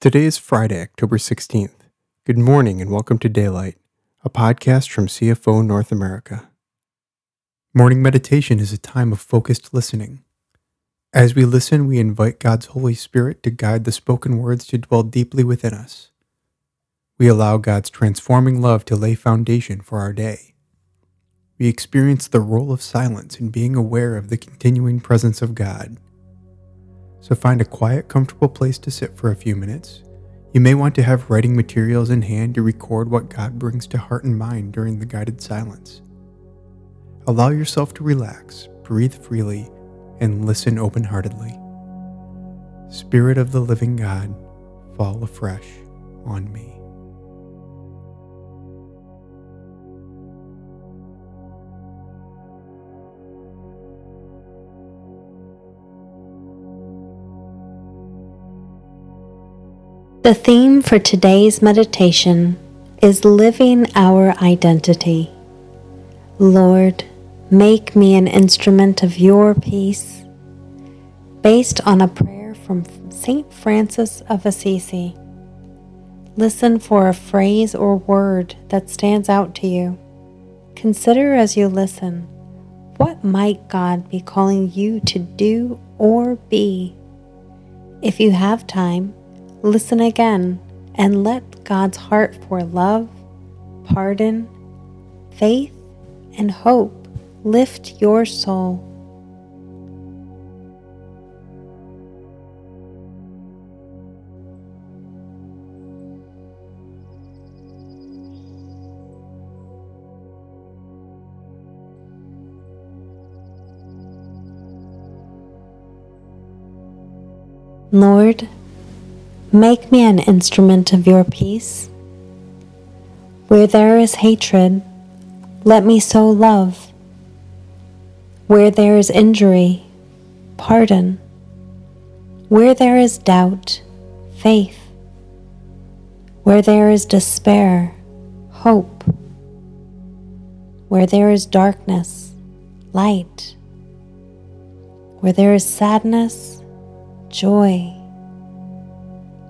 Today is Friday, October 16th. Good morning and welcome to Daylight, a podcast from CFO North America. Morning meditation is a time of focused listening. As we listen, we invite God's Holy Spirit to guide the spoken words to dwell deeply within us. We allow God's transforming love to lay foundation for our day. We experience the role of silence in being aware of the continuing presence of God so find a quiet, comfortable place to sit for a few minutes. You may want to have writing materials in hand to record what God brings to heart and mind during the guided silence. Allow yourself to relax, breathe freely, and listen open heartedly. Spirit of the living God, fall afresh on me. The theme for today's meditation is living our identity. Lord, make me an instrument of your peace, based on a prayer from St. Francis of Assisi. Listen for a phrase or word that stands out to you. Consider as you listen what might God be calling you to do or be? If you have time, Listen again and let God's heart for love, pardon, faith, and hope lift your soul. Lord, Make me an instrument of your peace. Where there is hatred, let me sow love. Where there is injury, pardon. Where there is doubt, faith. Where there is despair, hope. Where there is darkness, light. Where there is sadness, joy.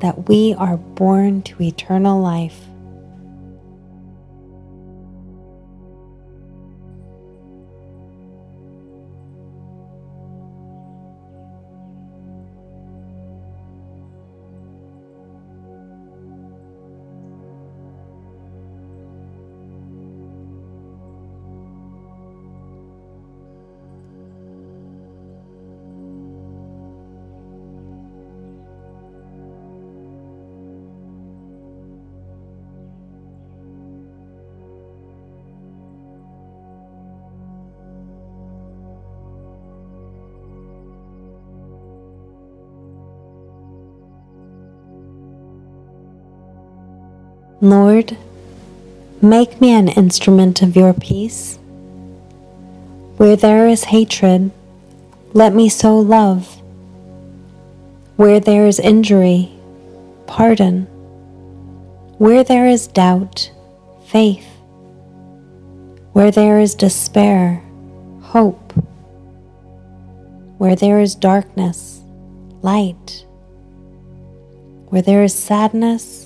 that we are born to eternal life. Lord, make me an instrument of your peace. Where there is hatred, let me sow love. Where there is injury, pardon. Where there is doubt, faith. Where there is despair, hope. Where there is darkness, light. Where there is sadness,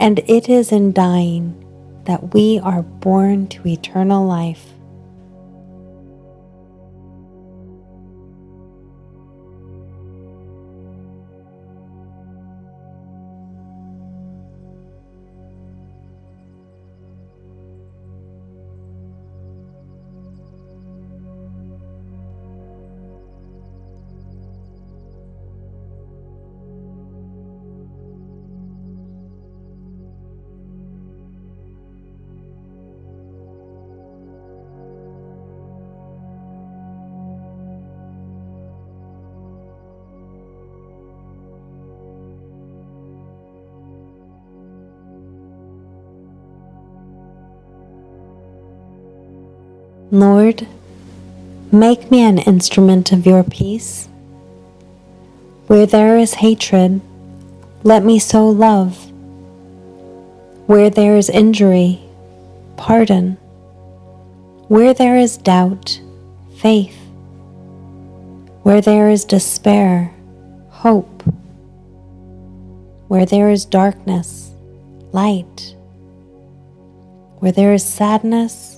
and it is in dying that we are born to eternal life. Lord, make me an instrument of your peace. Where there is hatred, let me sow love. Where there is injury, pardon. Where there is doubt, faith. Where there is despair, hope. Where there is darkness, light. Where there is sadness,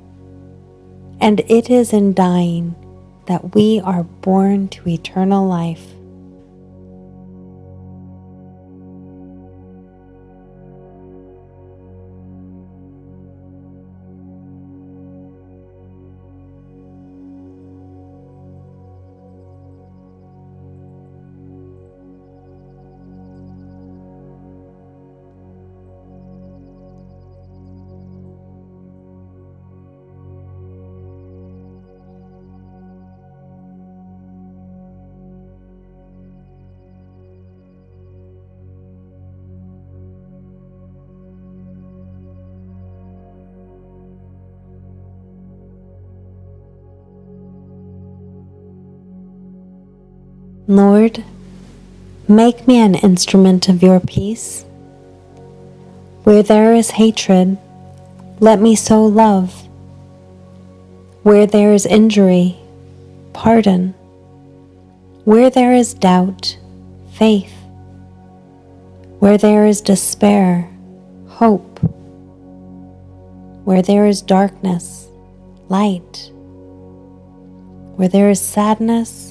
and it is in dying that we are born to eternal life. Lord, make me an instrument of your peace. Where there is hatred, let me sow love. Where there is injury, pardon. Where there is doubt, faith. Where there is despair, hope. Where there is darkness, light. Where there is sadness,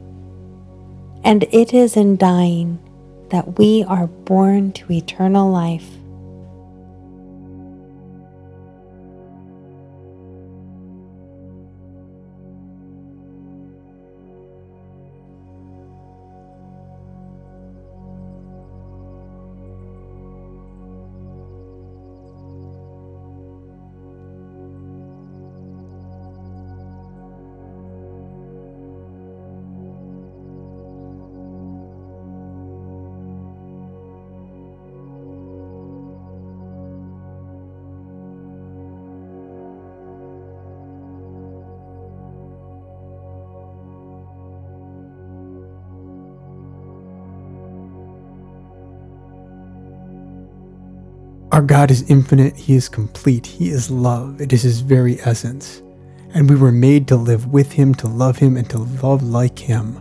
and it is in dying that we are born to eternal life. Our God is infinite, He is complete, He is love, it is His very essence. And we were made to live with Him, to love Him, and to love like Him.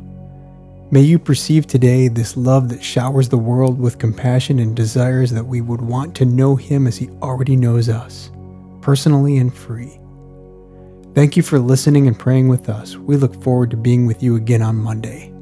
May you perceive today this love that showers the world with compassion and desires that we would want to know Him as He already knows us, personally and free. Thank you for listening and praying with us. We look forward to being with you again on Monday.